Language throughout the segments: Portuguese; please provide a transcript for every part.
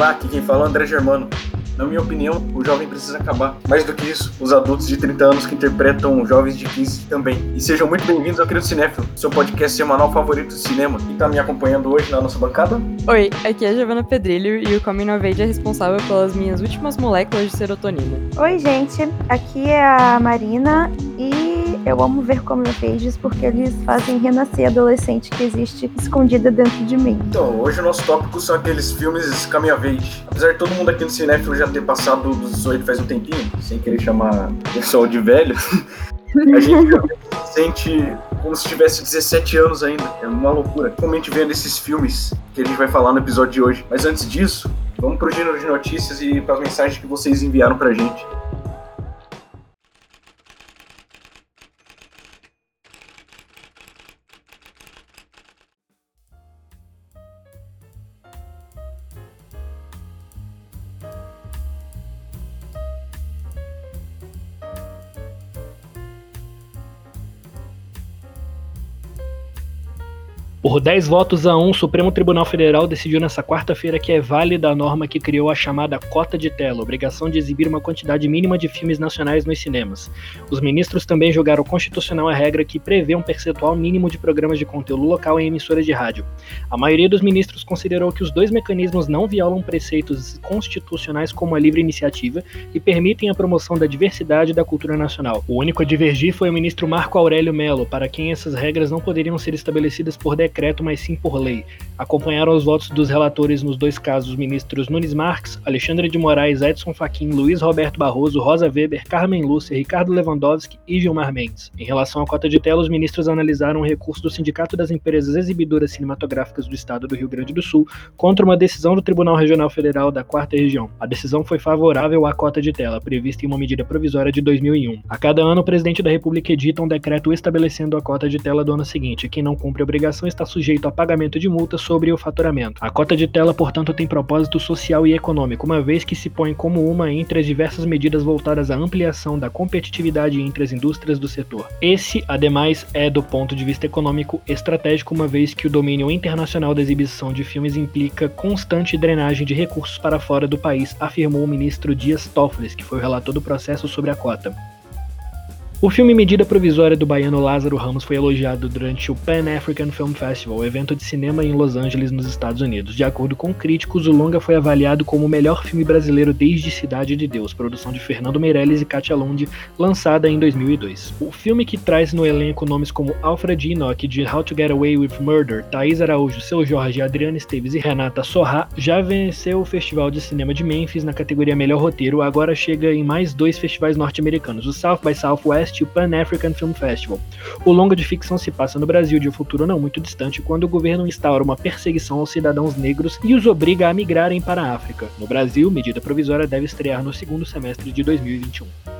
Olá, aqui quem fala é o André Germano. Na minha opinião, o jovem precisa acabar. Mais do que isso, os adultos de 30 anos que interpretam jovens de 15 também. E sejam muito bem-vindos ao Querido Cinéfilo, seu podcast semanal favorito de cinema. E tá me acompanhando hoje na nossa bancada? Oi, aqui é a Giovanna Pedrilho e o Coming of Age é responsável pelas minhas últimas moléculas de serotonina. Oi, gente, aqui é a Marina e eu amo ver Coming of Ages porque eles fazem renascer a adolescente que existe escondida dentro de mim. Então, hoje o nosso tópico são aqueles filmes Age. Apesar de todo mundo aqui no Cinéfilo já ter passado dos 18 faz um tempinho, sem querer chamar o pessoal de velho, a gente se sente como se tivesse 17 anos ainda. É uma loucura. Comente vendo esses filmes que a gente vai falar no episódio de hoje. Mas antes disso, vamos pro gênero de notícias e para as mensagens que vocês enviaram pra gente. Por 10 votos a 1, o Supremo Tribunal Federal decidiu nessa quarta-feira que é válida a norma que criou a chamada cota de tela, obrigação de exibir uma quantidade mínima de filmes nacionais nos cinemas. Os ministros também julgaram constitucional a regra que prevê um percentual mínimo de programas de conteúdo local em emissoras de rádio. A maioria dos ministros considerou que os dois mecanismos não violam preceitos constitucionais como a livre iniciativa e permitem a promoção da diversidade da cultura nacional. O único a divergir foi o ministro Marco Aurélio Melo, para quem essas regras não poderiam ser estabelecidas por decreto, mas sim por lei. Acompanharam os votos dos relatores nos dois casos os ministros Nunes Marques, Alexandre de Moraes, Edson Fachin, Luiz Roberto Barroso, Rosa Weber, Carmen Lúcia, Ricardo Lewandowski e Gilmar Mendes. Em relação à cota de tela, os ministros analisaram o recurso do Sindicato das Empresas Exibidoras Cinematográficas do Estado do Rio Grande do Sul contra uma decisão do Tribunal Regional Federal da Quarta Região. A decisão foi favorável à cota de tela, prevista em uma medida provisória de 2001. A cada ano, o presidente da República edita um decreto estabelecendo a cota de tela do ano seguinte. Quem não cumpre a obrigação está está sujeito a pagamento de multa sobre o faturamento. A cota de tela, portanto, tem propósito social e econômico, uma vez que se põe como uma entre as diversas medidas voltadas à ampliação da competitividade entre as indústrias do setor. Esse, ademais, é do ponto de vista econômico estratégico, uma vez que o domínio internacional da exibição de filmes implica constante drenagem de recursos para fora do país, afirmou o ministro Dias Toffoli, que foi o relator do processo sobre a cota. O filme Medida Provisória do baiano Lázaro Ramos foi elogiado durante o Pan African Film Festival, evento de cinema em Los Angeles, nos Estados Unidos. De acordo com críticos, o longa foi avaliado como o melhor filme brasileiro desde Cidade de Deus, produção de Fernando Meirelles e Katia Lund, lançada em 2002. O filme que traz no elenco nomes como Alfred Enoch de How to Get Away with Murder, Thaís Araújo, Seu Jorge, Adriana Esteves e Renata Sorra já venceu o Festival de Cinema de Memphis na categoria Melhor Roteiro, agora chega em mais dois festivais norte-americanos, o South by Southwest e o Pan African Film Festival. O longa de ficção se passa no Brasil de um futuro não muito distante, quando o governo instaura uma perseguição aos cidadãos negros e os obriga a migrarem para a África. No Brasil, medida provisória deve estrear no segundo semestre de 2021.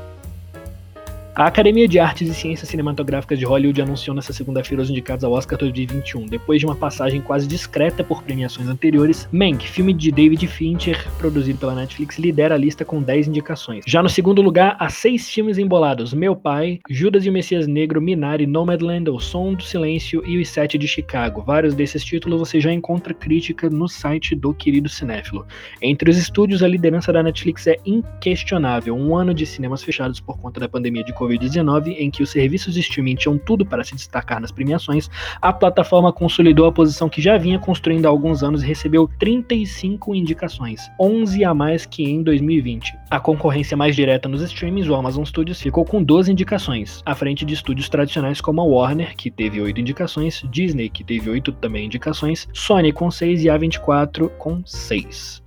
A Academia de Artes e Ciências Cinematográficas de Hollywood anunciou nesta segunda-feira os indicados ao Oscar 2021. Depois de uma passagem quase discreta por premiações anteriores, Mank, filme de David Fincher, produzido pela Netflix, lidera a lista com 10 indicações. Já no segundo lugar, há seis filmes embolados: Meu Pai, Judas e o Messias Negro, Minari, Nomadland, O Som do Silêncio e Os Sete de Chicago. Vários desses títulos você já encontra crítica no site do Querido Cinéfilo. Entre os estúdios, a liderança da Netflix é inquestionável. Um ano de cinemas fechados por conta da pandemia de Covid Covid-19, em que os serviços de streaming tinham tudo para se destacar nas premiações, a plataforma consolidou a posição que já vinha construindo há alguns anos e recebeu 35 indicações, 11 a mais que em 2020. A concorrência mais direta nos streamings, o Amazon Studios, ficou com 12 indicações, à frente de estúdios tradicionais como a Warner, que teve 8 indicações, Disney, que teve 8 também indicações, Sony com 6 e A24 com 6.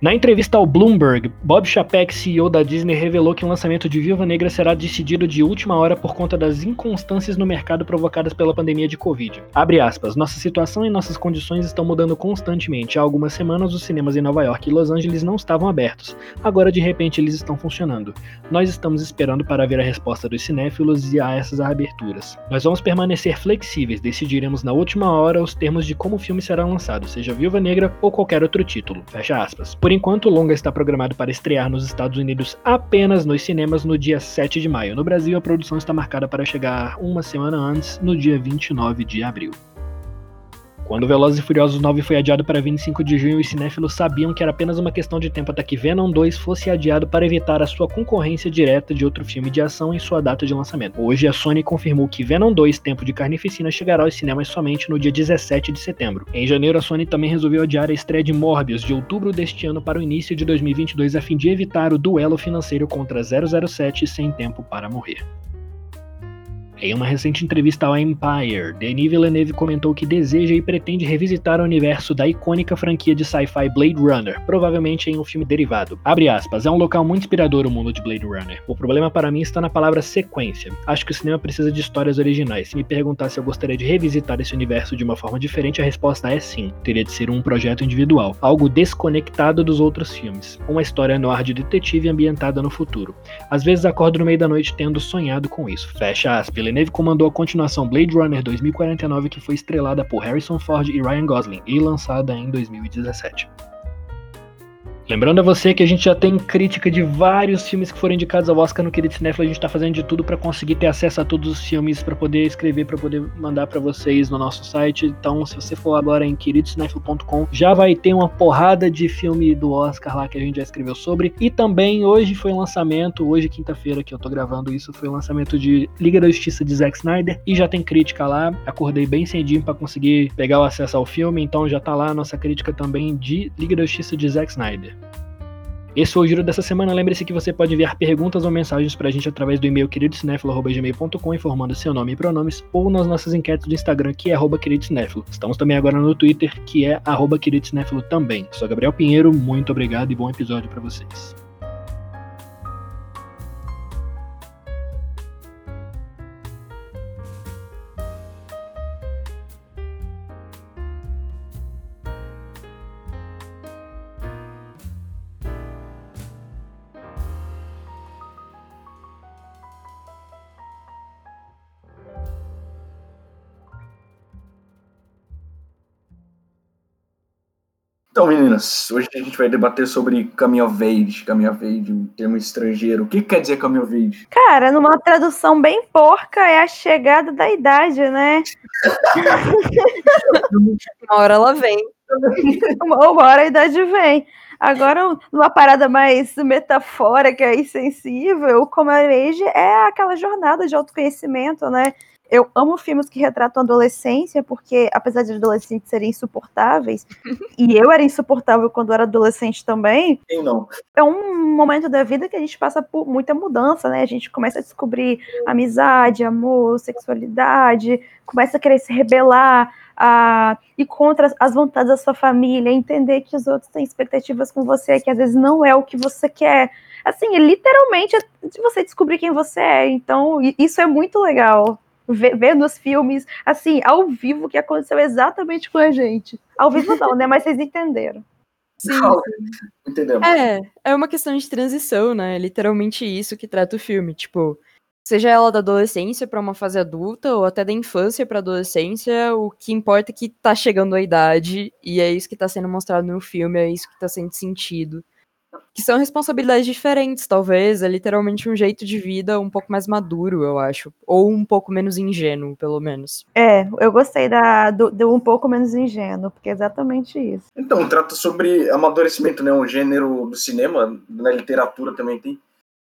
Na entrevista ao Bloomberg, Bob Chapek, CEO da Disney, revelou que o lançamento de Viúva Negra será decidido de última hora por conta das inconstâncias no mercado provocadas pela pandemia de Covid. Abre aspas, nossa situação e nossas condições estão mudando constantemente. Há algumas semanas os cinemas em Nova York e Los Angeles não estavam abertos. Agora de repente eles estão funcionando. Nós estamos esperando para ver a resposta dos cinéfilos e a essas aberturas. Nós vamos permanecer flexíveis, decidiremos na última hora os termos de como o filme será lançado, seja Viúva Negra ou qualquer outro título. Fecha aspas. Por enquanto, o longa está programado para estrear nos Estados Unidos apenas nos cinemas no dia 7 de maio. No Brasil, a produção está marcada para chegar uma semana antes, no dia 29 de abril. Quando Velozes e Furiosos 9 foi adiado para 25 de junho, os cinéfilos sabiam que era apenas uma questão de tempo até que Venom 2 fosse adiado para evitar a sua concorrência direta de outro filme de ação em sua data de lançamento. Hoje, a Sony confirmou que Venom 2 Tempo de Carnificina chegará aos cinemas somente no dia 17 de setembro. Em janeiro, a Sony também resolveu adiar a estreia de Morbius de outubro deste ano para o início de 2022 a fim de evitar o duelo financeiro contra 007 sem tempo para morrer. Em uma recente entrevista ao Empire, Denis Villeneuve comentou que deseja e pretende revisitar o universo da icônica franquia de sci-fi Blade Runner, provavelmente em um filme derivado. Abre aspas, é um local muito inspirador o mundo de Blade Runner. O problema para mim está na palavra sequência. Acho que o cinema precisa de histórias originais. Se me perguntar se eu gostaria de revisitar esse universo de uma forma diferente, a resposta é sim. Teria de ser um projeto individual, algo desconectado dos outros filmes. Uma história noir de detetive ambientada no futuro. Às vezes acordo no meio da noite tendo sonhado com isso. Fecha aspas. Villeneuve comandou a continuação Blade Runner 2049, que foi estrelada por Harrison Ford e Ryan Gosling e lançada em 2017. Lembrando a você que a gente já tem crítica de vários filmes que foram indicados ao Oscar no Querido Cinéfilo. A gente tá fazendo de tudo para conseguir ter acesso a todos os filmes, para poder escrever, para poder mandar para vocês no nosso site. Então, se você for agora em queridocinéfilo.com, já vai ter uma porrada de filme do Oscar lá que a gente já escreveu sobre. E também hoje foi o lançamento, hoje quinta-feira que eu tô gravando isso, foi o lançamento de Liga da Justiça de Zack Snyder e já tem crítica lá. Acordei bem cedinho para conseguir pegar o acesso ao filme, então já tá lá a nossa crítica também de Liga da Justiça de Zack Snyder. Esse foi o giro dessa semana. Lembre-se que você pode enviar perguntas ou mensagens pra gente através do e-mail queridocinéfilo.gmail.com informando seu nome e pronomes ou nas nossas enquetes do Instagram, que é queridocinéfilo. Estamos também agora no Twitter, que é queridocinéfilo também. Sou Gabriel Pinheiro, muito obrigado e bom episódio para vocês. Hoje a gente vai debater sobre Coming of Age, Coming of Age, um termo estrangeiro. O que quer dizer Coming of Age? Cara, numa tradução bem porca, é a chegada da idade, né? Uma hora ela vem. uma, uma hora a idade vem. Agora, numa parada mais metafórica e sensível, o of Age é aquela jornada de autoconhecimento, né? Eu amo filmes que retratam a adolescência, porque apesar de adolescentes serem insuportáveis, e eu era insuportável quando era adolescente também. Quem não? É um momento da vida que a gente passa por muita mudança, né? A gente começa a descobrir amizade, amor, sexualidade, começa a querer se rebelar a ir contra as vontades da sua família, entender que os outros têm expectativas com você, que às vezes não é o que você quer. Assim, é literalmente de você descobrir quem você é. Então, isso é muito legal vendo os filmes, assim, ao vivo, que aconteceu exatamente com a gente. Ao vivo não, né? Mas vocês entenderam. Sim. Entendemos. É, é uma questão de transição, né? É literalmente isso que trata o filme. Tipo, seja ela da adolescência para uma fase adulta ou até da infância para adolescência, o que importa é que tá chegando a idade e é isso que tá sendo mostrado no filme, é isso que tá sendo sentido que são responsabilidades diferentes, talvez. É literalmente um jeito de vida um pouco mais maduro, eu acho. Ou um pouco menos ingênuo, pelo menos. É, eu gostei da, do, do um pouco menos ingênuo, porque é exatamente isso. Então, trata sobre amadurecimento, né? Um gênero do cinema, na literatura também tem.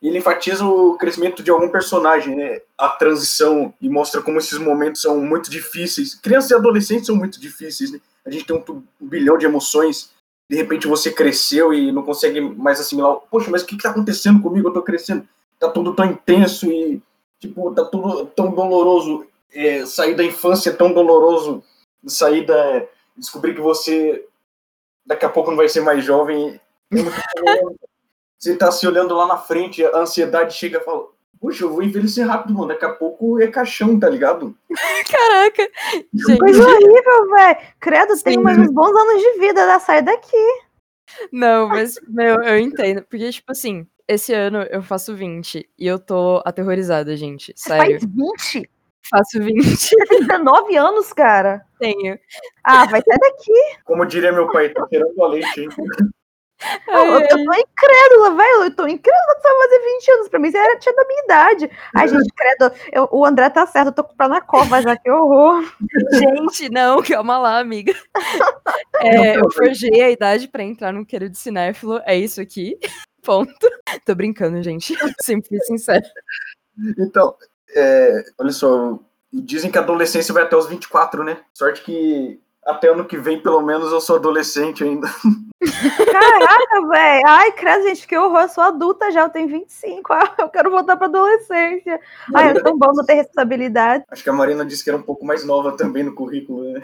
E ele enfatiza o crescimento de algum personagem, né? A transição e mostra como esses momentos são muito difíceis. Crianças e adolescentes são muito difíceis, né? A gente tem um, um bilhão de emoções de repente você cresceu e não consegue mais assimilar. Poxa, mas o que está acontecendo comigo? Eu estou crescendo. Tá tudo tão intenso e, tipo, tá tudo tão doloroso. É, sair da infância é tão doloroso. Sair da. Descobrir que você daqui a pouco não vai ser mais jovem. você está se olhando lá na frente, a ansiedade chega e fala: Puxa, eu vou envelhecer rápido, mano. Daqui a pouco é caixão, tá ligado? Caraca! Gente. Coisa horrível, velho. Credo, Sim. tem mais uns bons anos de vida, da sai daqui. Não, mas, meu, eu entendo. Porque, tipo assim, esse ano eu faço 20 e eu tô aterrorizada, gente. Sério. Faz 20? Faço 20. Você tem 19 anos, cara? Tenho. Ah, vai sair daqui. Como diria meu pai, tá tirando a leite, hein? Eu, eu tô incrédula, velho. Eu tô incrédula que você vai fazer 20 anos. Pra mim, você era, tinha da minha idade. Ai, gente, credo. Eu, o André tá certo, eu tô comprando a cova já, que horror. Gente, não, calma lá, amiga. É, eu forjei a idade pra entrar no querido cinéfilo. É isso aqui. Ponto. Tô brincando, gente. Sempre fui sincero. Então, é, olha só. Dizem que a adolescência vai até os 24, né? Sorte que até ano que vem, pelo menos, eu sou adolescente ainda. Caraca, velho. Ai, credo, gente, que horror. Eu sou adulta já, eu tenho 25. Ah, eu quero voltar pra adolescência. Ai, é tão bom não ter responsabilidade. Acho que a Marina disse que era um pouco mais nova também no currículo, né?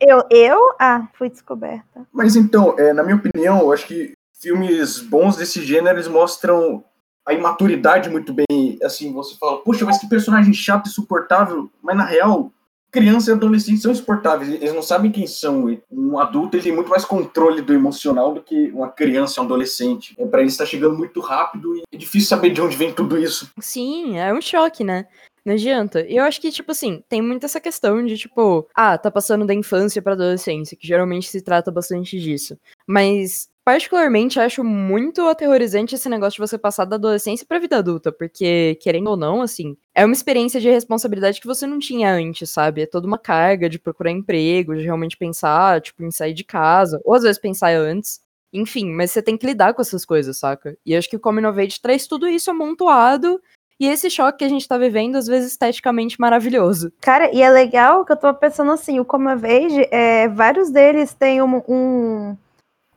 Eu? Eu? Ah, fui descoberta. Mas então, é, na minha opinião, eu acho que filmes bons desse gênero, eles mostram a imaturidade muito bem. Assim, você fala, puxa, mas que personagem chato e insuportável. Mas na real, criança e adolescente são insuportáveis. Eles não sabem quem são. Um adulto ele tem muito mais controle do emocional do que uma criança um adolescente. É, para eles está chegando muito rápido e é difícil saber de onde vem tudo isso. Sim, é um choque, né? Não adianta. E eu acho que, tipo assim, tem muito essa questão de, tipo, ah, tá passando da infância pra adolescência, que geralmente se trata bastante disso. Mas particularmente acho muito aterrorizante esse negócio de você passar da adolescência pra vida adulta, porque, querendo ou não, assim, é uma experiência de responsabilidade que você não tinha antes, sabe? É toda uma carga de procurar emprego, de realmente pensar, tipo, em sair de casa, ou às vezes pensar antes. Enfim, mas você tem que lidar com essas coisas, saca? E acho que o Come of Age traz tudo isso amontoado e esse choque que a gente tá vivendo, às vezes, esteticamente maravilhoso. Cara, e é legal que eu tô pensando assim, o Come of Age, é, vários deles têm um, um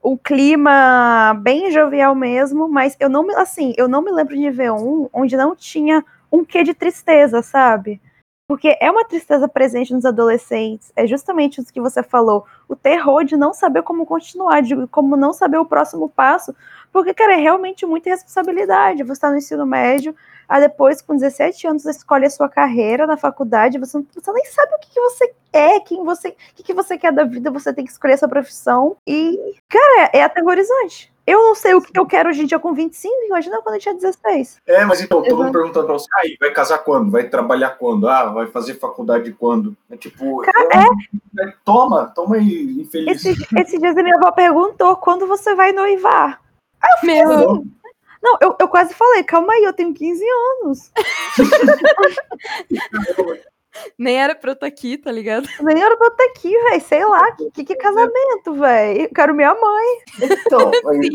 o clima bem jovial mesmo, mas eu não me, assim, eu não me lembro de ver um onde não tinha um quê de tristeza, sabe? Porque é uma tristeza presente nos adolescentes, é justamente isso que você falou, o terror de não saber como continuar, de como não saber o próximo passo, porque, cara, é realmente muita responsabilidade. Você está no ensino médio, Aí depois, com 17 anos, você escolhe a sua carreira na faculdade, você, não, você nem sabe o que, que você é, quem você, o que, que você quer da vida, você tem que escolher a sua profissão. E, cara, é, é aterrorizante. Eu não sei o que eu quero hoje em dia com 25, imagina quando eu tinha 16. É, mas então, todo mundo perguntando pra você, aí, vai casar quando? Vai trabalhar quando? Ah, vai fazer faculdade quando? É tipo, Cara, é... toma, toma aí, infeliz. Esse, esses dias a minha avó perguntou, quando você vai noivar? Ah, eu Meu... Não, eu, eu quase falei, calma aí, eu tenho 15 anos. Nem era pra eu estar tá aqui, tá ligado? Nem era pra eu estar tá aqui, velho. Sei lá, o que, que é casamento, velho? Quero minha mãe. Então, aí,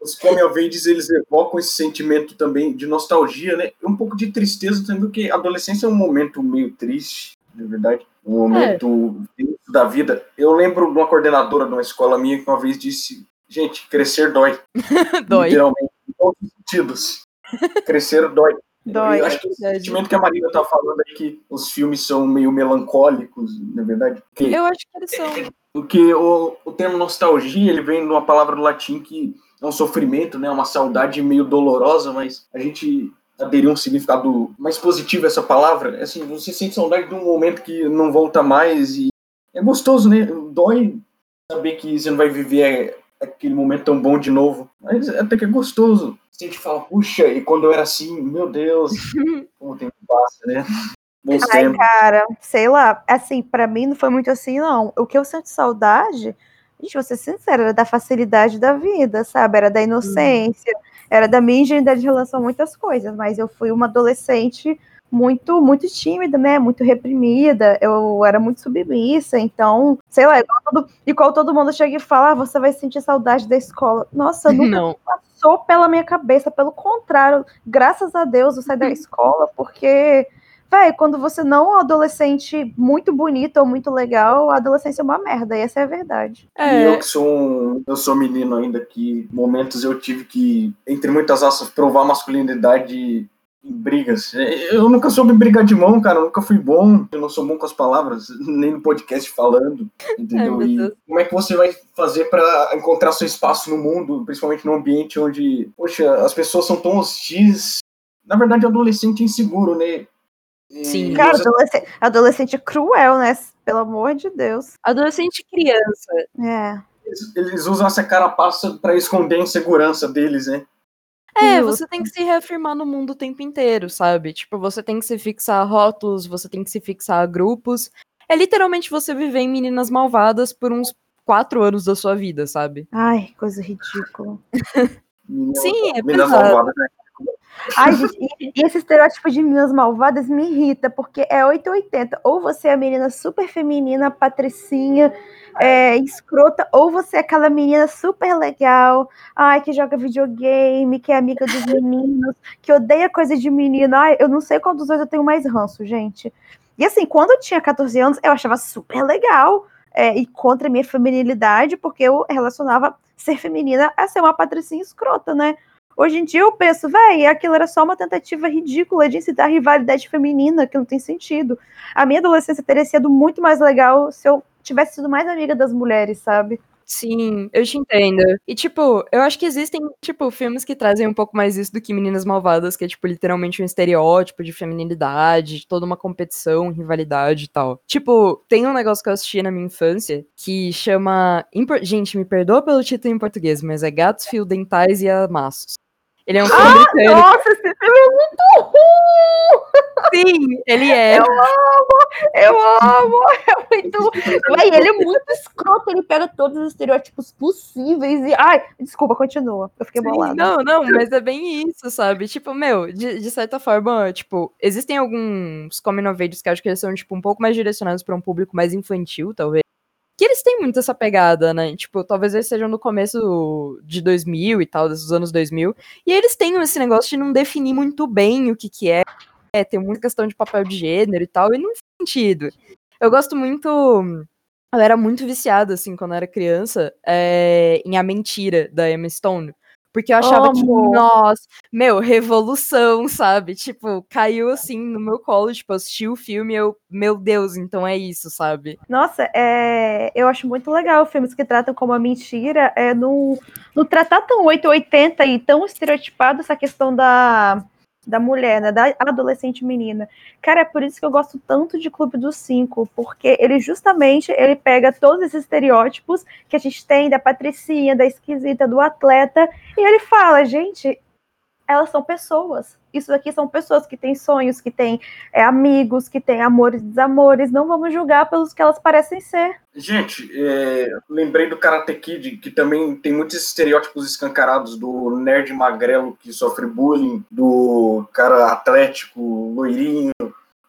os come eles evocam esse sentimento também de nostalgia, né? Um pouco de tristeza também, porque a adolescência é um momento meio triste, de verdade. Um momento é. da vida. Eu lembro de uma coordenadora de uma escola minha que uma vez disse: Gente, crescer dói. dói. Literalmente todos os sentidos. Crescer dói. Dói. Eu acho que o sentimento que a Marina tá falando é que os filmes são meio melancólicos, na é verdade. Porque, eu acho que eles são. Porque o, o termo nostalgia, ele vem de uma palavra do latim que é um sofrimento, né? Uma saudade meio dolorosa, mas a gente aderiu um significado mais positivo a essa palavra. Assim, você sente saudade de um momento que não volta mais e é gostoso, né? Dói saber que você não vai viver aquele momento tão bom de novo. Mas até que é gostoso. Você gente fala, puxa, e quando eu era assim, meu Deus, como o tempo passa, né? Ai, cara, sei lá, assim, para mim não foi muito assim, não. O que eu sinto saudade, gente, vou ser sincera, era da facilidade da vida, sabe? Era da inocência, hum. era da minha ingenuidade em relação a muitas coisas, mas eu fui uma adolescente muito, muito tímida, né? Muito reprimida. Eu era muito submissa, então, sei lá, igual todo, igual todo mundo chega e fala, ah, você vai sentir saudade da escola. Nossa, nunca Não. passou pela minha cabeça. Pelo contrário, graças a Deus eu saí da escola, porque Véi, quando você não é um adolescente muito bonito ou muito legal, a adolescência é uma merda, e essa é a verdade. É. E eu que sou um, eu sou menino ainda, que momentos eu tive que, entre muitas aspas, provar masculinidade em brigas. Eu nunca soube brigar de mão, cara. Eu nunca fui bom. Eu não sou bom com as palavras, nem no podcast falando. Entendeu? Ai, e como é que você vai fazer para encontrar seu espaço no mundo, principalmente num ambiente onde, poxa, as pessoas são tão hostis. Na verdade, adolescente é inseguro, né? Sim. Cara, adolescente, adolescente cruel, né? Pelo amor de Deus. Adolescente criança. É. Eles, eles usam essa carapaça para esconder a insegurança deles, né? É, você tem que se reafirmar no mundo o tempo inteiro, sabe? Tipo, você tem que se fixar a rótulos, você tem que se fixar a grupos. É literalmente você viver em Meninas Malvadas por uns quatro anos da sua vida, sabe? Ai, coisa ridícula. Sim, é pesado. Né? Ai, gente, e, esse estereótipo de meninas malvadas me irrita, porque é 880. Ou você é a menina super feminina, patricinha, é, escrota, ou você é aquela menina super legal, ai, que joga videogame, que é amiga dos meninos, que odeia coisa de menino. Ai, eu não sei qual dos dois eu tenho mais ranço, gente. E assim, quando eu tinha 14 anos, eu achava super legal é, e contra a minha feminilidade, porque eu relacionava ser feminina a ser uma patricinha escrota, né? Hoje em dia eu penso, véi, aquilo era só uma tentativa ridícula de incitar rivalidade feminina, que não tem sentido. A minha adolescência teria sido muito mais legal se eu tivesse sido mais amiga das mulheres, sabe? Sim, eu te entendo. E, tipo, eu acho que existem, tipo, filmes que trazem um pouco mais isso do que Meninas Malvadas, que é, tipo, literalmente um estereótipo de feminilidade, toda uma competição, rivalidade e tal. Tipo, tem um negócio que eu assisti na minha infância que chama. Gente, me perdoa pelo título em português, mas é Gatos, Fio Dentais e Amassos. Ele é um filme ah, britânico. Nossa, esse filme é muito ruim! Sim, ele é. Eu amo, eu amo. É muito. Véi, ele é muito escroto, ele pega todos os estereótipos possíveis e. Ai, desculpa, continua. Eu fiquei bolada. Não, não, mas é bem isso, sabe? Tipo, meu, de, de certa forma, tipo, existem alguns coming of que acho que eles são, tipo, um pouco mais direcionados para um público mais infantil, talvez que eles têm muito essa pegada, né? Tipo, talvez eles sejam no começo de 2000 e tal, desses anos 2000, e eles têm esse negócio de não definir muito bem o que que é, é tem muita questão de papel de gênero e tal, e não faz sentido. Eu gosto muito, eu era muito viciada, assim, quando eu era criança, é, em A Mentira, da Emma Stone, porque eu achava que, nossa, meu, revolução, sabe? Tipo, caiu assim no meu colo, tipo, assisti o filme e eu, meu Deus, então é isso, sabe? Nossa, é, eu acho muito legal filmes que tratam como a mentira, é no tratar tão 880 e tão estereotipado essa questão da da mulher, né, da adolescente menina. Cara, é por isso que eu gosto tanto de Clube dos Cinco, porque ele justamente ele pega todos esses estereótipos que a gente tem da patricinha, da esquisita, do atleta, e ele fala, gente, elas são pessoas. Isso aqui são pessoas que têm sonhos, que têm é, amigos, que têm amores e desamores. Não vamos julgar pelos que elas parecem ser. Gente, é, lembrei do Karate Kid, que também tem muitos estereótipos escancarados do nerd magrelo que sofre bullying, do cara atlético, loirinho,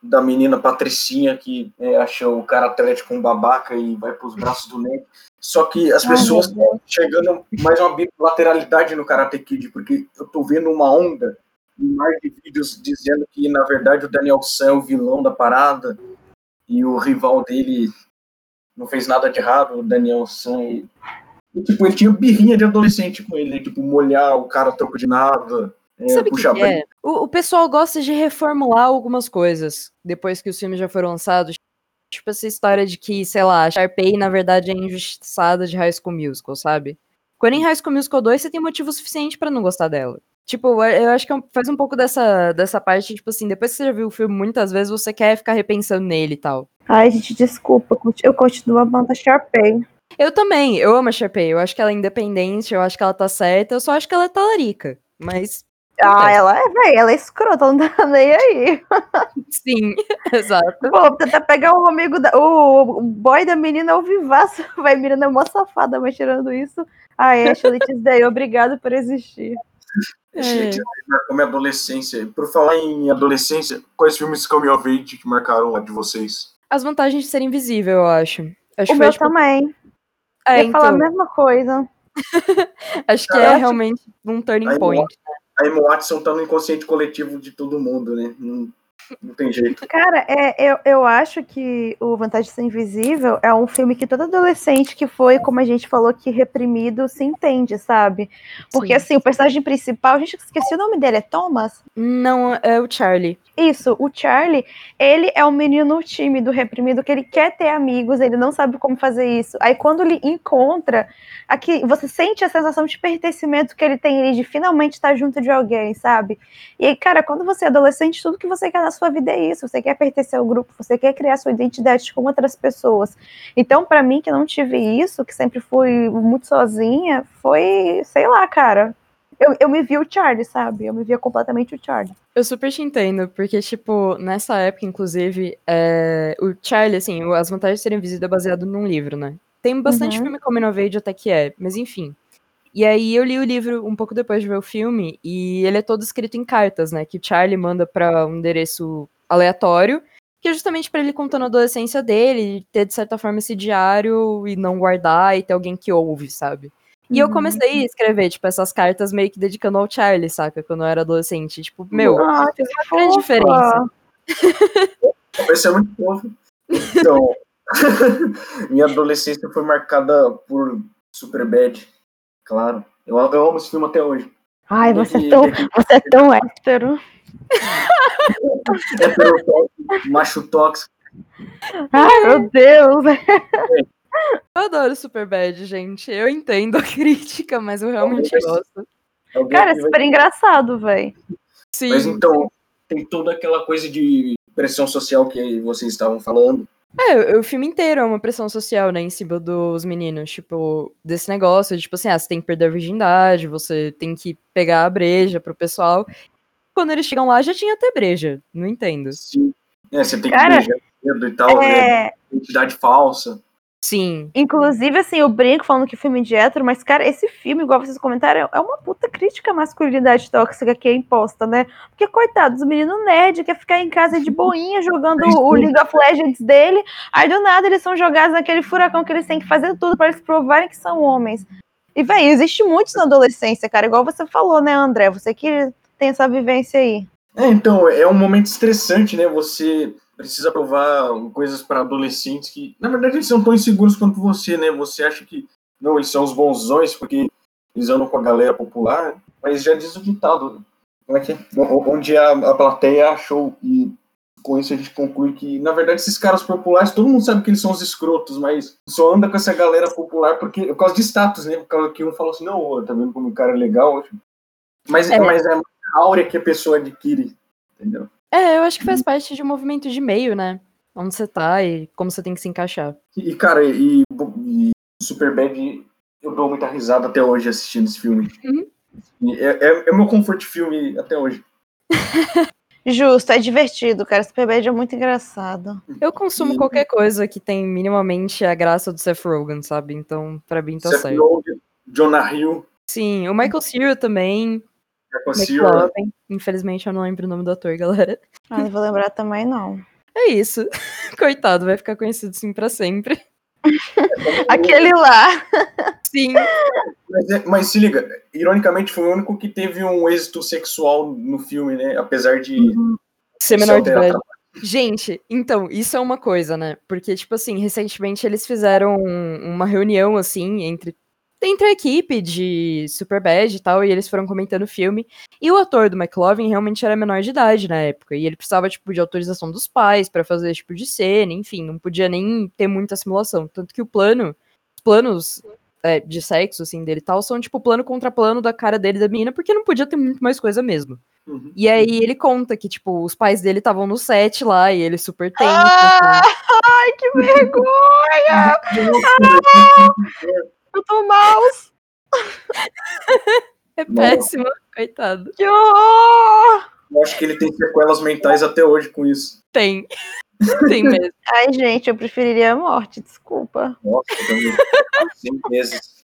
da menina patricinha que é, acha o cara atlético um babaca e vai para os braços do nerd. Só que as pessoas estão chegando mais uma bilateralidade no Karate Kid, porque eu tô vendo uma onda de vídeos dizendo que, na verdade, o Daniel San é o vilão da parada e o rival dele não fez nada de errado, o Daniel San. E, tipo, ele tinha birrinha de adolescente com ele, tipo, molhar o cara troco de nada. É, Sabe o que, que é? O, o pessoal gosta de reformular algumas coisas depois que os filmes já foram lançados. Tipo essa história de que, sei lá, a Sharpay na verdade é injustiçada de High School Musical, sabe? Quando em High School Musical 2 você tem motivo suficiente para não gostar dela. Tipo, eu acho que é faz um pouco dessa, dessa parte, tipo assim, depois que você já viu o filme muitas vezes, você quer ficar repensando nele e tal. Ai, gente, desculpa, eu continuo amando a Sharpay. Eu também, eu amo a Sharpay, eu acho que ela é independente, eu acho que ela tá certa, eu só acho que ela é talarica, mas ah, ela é, velho, ela é escrota, não tá nem aí. Sim, exato. Pô, tentar pegar o amigo, da, o, o boy da menina ao vivaço, vai, a menina é mó safada, mas tirando isso. Ah, Ashley Tisdale, obrigado por existir. É. Gente, como é adolescência. Por falar em adolescência, quais filmes coming of age que marcaram a de vocês? As vantagens de ser invisível, eu acho. acho o meu tipo... também. É, Ia então... falar a mesma coisa. acho que é realmente um turning point. A Emma Watson tá no inconsciente coletivo de todo mundo, né? Não, não tem jeito. Cara, é, eu, eu acho que o Vantagem de Ser Invisível é um filme que todo adolescente que foi, como a gente falou, que reprimido se entende, sabe? Porque Sim. assim, o personagem principal, a gente esqueci o nome dele, é Thomas? Não, é o Charlie. Isso, o Charlie, ele é um menino tímido, reprimido, que ele quer ter amigos, ele não sabe como fazer isso. Aí quando ele encontra, aqui você sente a sensação de pertencimento que ele tem de finalmente estar junto de alguém, sabe? E aí, cara, quando você é adolescente, tudo que você quer na sua vida é isso, você quer pertencer ao grupo, você quer criar sua identidade com outras pessoas. Então, para mim que não tive isso, que sempre fui muito sozinha, foi, sei lá, cara, eu, eu me vi o Charlie, sabe? Eu me via completamente o Charlie. Eu super te entendo, porque, tipo, nessa época, inclusive, é, o Charlie, assim, As Vantagens de Serem Invisível é baseado num livro, né? Tem bastante uhum. filme como Innovate até que é, mas enfim. E aí eu li o livro um pouco depois de ver o filme, e ele é todo escrito em cartas, né? Que Charlie manda para um endereço aleatório, que é justamente para ele contando a adolescência dele, ter de certa forma esse diário e não guardar e ter alguém que ouve, sabe? E eu uhum. comecei a escrever, tipo, essas cartas meio que dedicando ao Charlie, saca? Quando eu era adolescente. Tipo, meu, ah, fez uma grande diferença. Vai ser muito fofo. Então, minha adolescência foi marcada por Superbad, claro. Eu, eu amo esse filme até hoje. Ai, você, é tão, você é tão hétero. hétero macho tóxico. Ai, meu Deus. É. Eu adoro Superbad, gente. Eu entendo a crítica, mas eu realmente gosto. Cara, é super engraçado, velho. Sim. Mas então, tem toda aquela coisa de pressão social que vocês estavam falando. É, o filme inteiro é uma pressão social, né, em cima dos meninos, tipo, desse negócio, de, tipo assim, ah, você tem que perder a virgindade, você tem que pegar a breja pro pessoal. Quando eles chegam lá, já tinha até breja, não entendo. Sim, é, você tem que Cara, beijar e tal, é... identidade falsa. Sim. Inclusive, assim, eu brinco falando que filme de hétero, mas, cara, esse filme, igual vocês comentaram, é uma puta crítica à masculinidade tóxica que é imposta, né? Porque, coitado, os meninos nerd quer ficar em casa de boinha jogando o League of Legends dele, aí do nada eles são jogados naquele furacão que eles têm que fazer tudo para eles provarem que são homens. E, velho, existe muito na adolescência, cara, igual você falou, né, André? Você que tem essa vivência aí. É, então, é um momento estressante, né? Você precisa provar coisas para adolescentes que, na verdade, eles são tão inseguros quanto você, né? Você acha que, não, eles são os bonzões porque eles andam com a galera popular, mas já diz o ditado, como é que é? onde a, a plateia achou, e com isso a gente conclui que, na verdade, esses caras populares, todo mundo sabe que eles são os escrotos, mas só anda com essa galera popular porque, por causa de status, né? Por causa que um falou assim, não, tá vendo como o cara é legal, mas é, mas é a áurea que a pessoa adquire, entendeu? É, eu acho que faz parte de um movimento de meio, né? Onde você tá e como você tem que se encaixar. E, cara, e, e Superbad, eu dou muita risada até hoje assistindo esse filme. Uhum. É, é, é meu comfort filme até hoje. Justo, é divertido, cara. Superbad é muito engraçado. Eu consumo qualquer coisa que tem minimamente a graça do Seth Rogen, sabe? Então, pra mim tá Seth certo. Rogen, Jonah Hill. Sim, o Michael Cera também. McLovin. Infelizmente eu não lembro o nome do ator, galera. Ah, não vou lembrar também, não. É isso. Coitado, vai ficar conhecido assim pra sempre. Aquele lá. Sim. Mas, é, mas, se liga, ironicamente foi o único que teve um êxito sexual no filme, né? Apesar de uhum. ser menor de idade. Gente, então, isso é uma coisa, né? Porque, tipo assim, recentemente eles fizeram uma reunião, assim, entre entre a equipe de Superbad e tal, e eles foram comentando o filme. E o ator do McLovin realmente era menor de idade na época, e ele precisava, tipo, de autorização dos pais para fazer esse tipo de cena, enfim, não podia nem ter muita simulação. Tanto que o plano, os planos é, de sexo, assim, dele e tal, são, tipo, plano contra plano da cara dele e da menina, porque não podia ter muito mais coisa mesmo. Uhum. E aí ele conta que, tipo, os pais dele estavam no set lá, e ele super tenso. Ah, assim. Ai, que vergonha! ah! Eu tô mouse. é péssimo, coitado. Que horror! Eu acho que ele tem sequelas mentais até hoje com isso. Tem. Tem mesmo. Ai, gente, eu preferiria a morte, desculpa. Nossa, também. Cinco meses.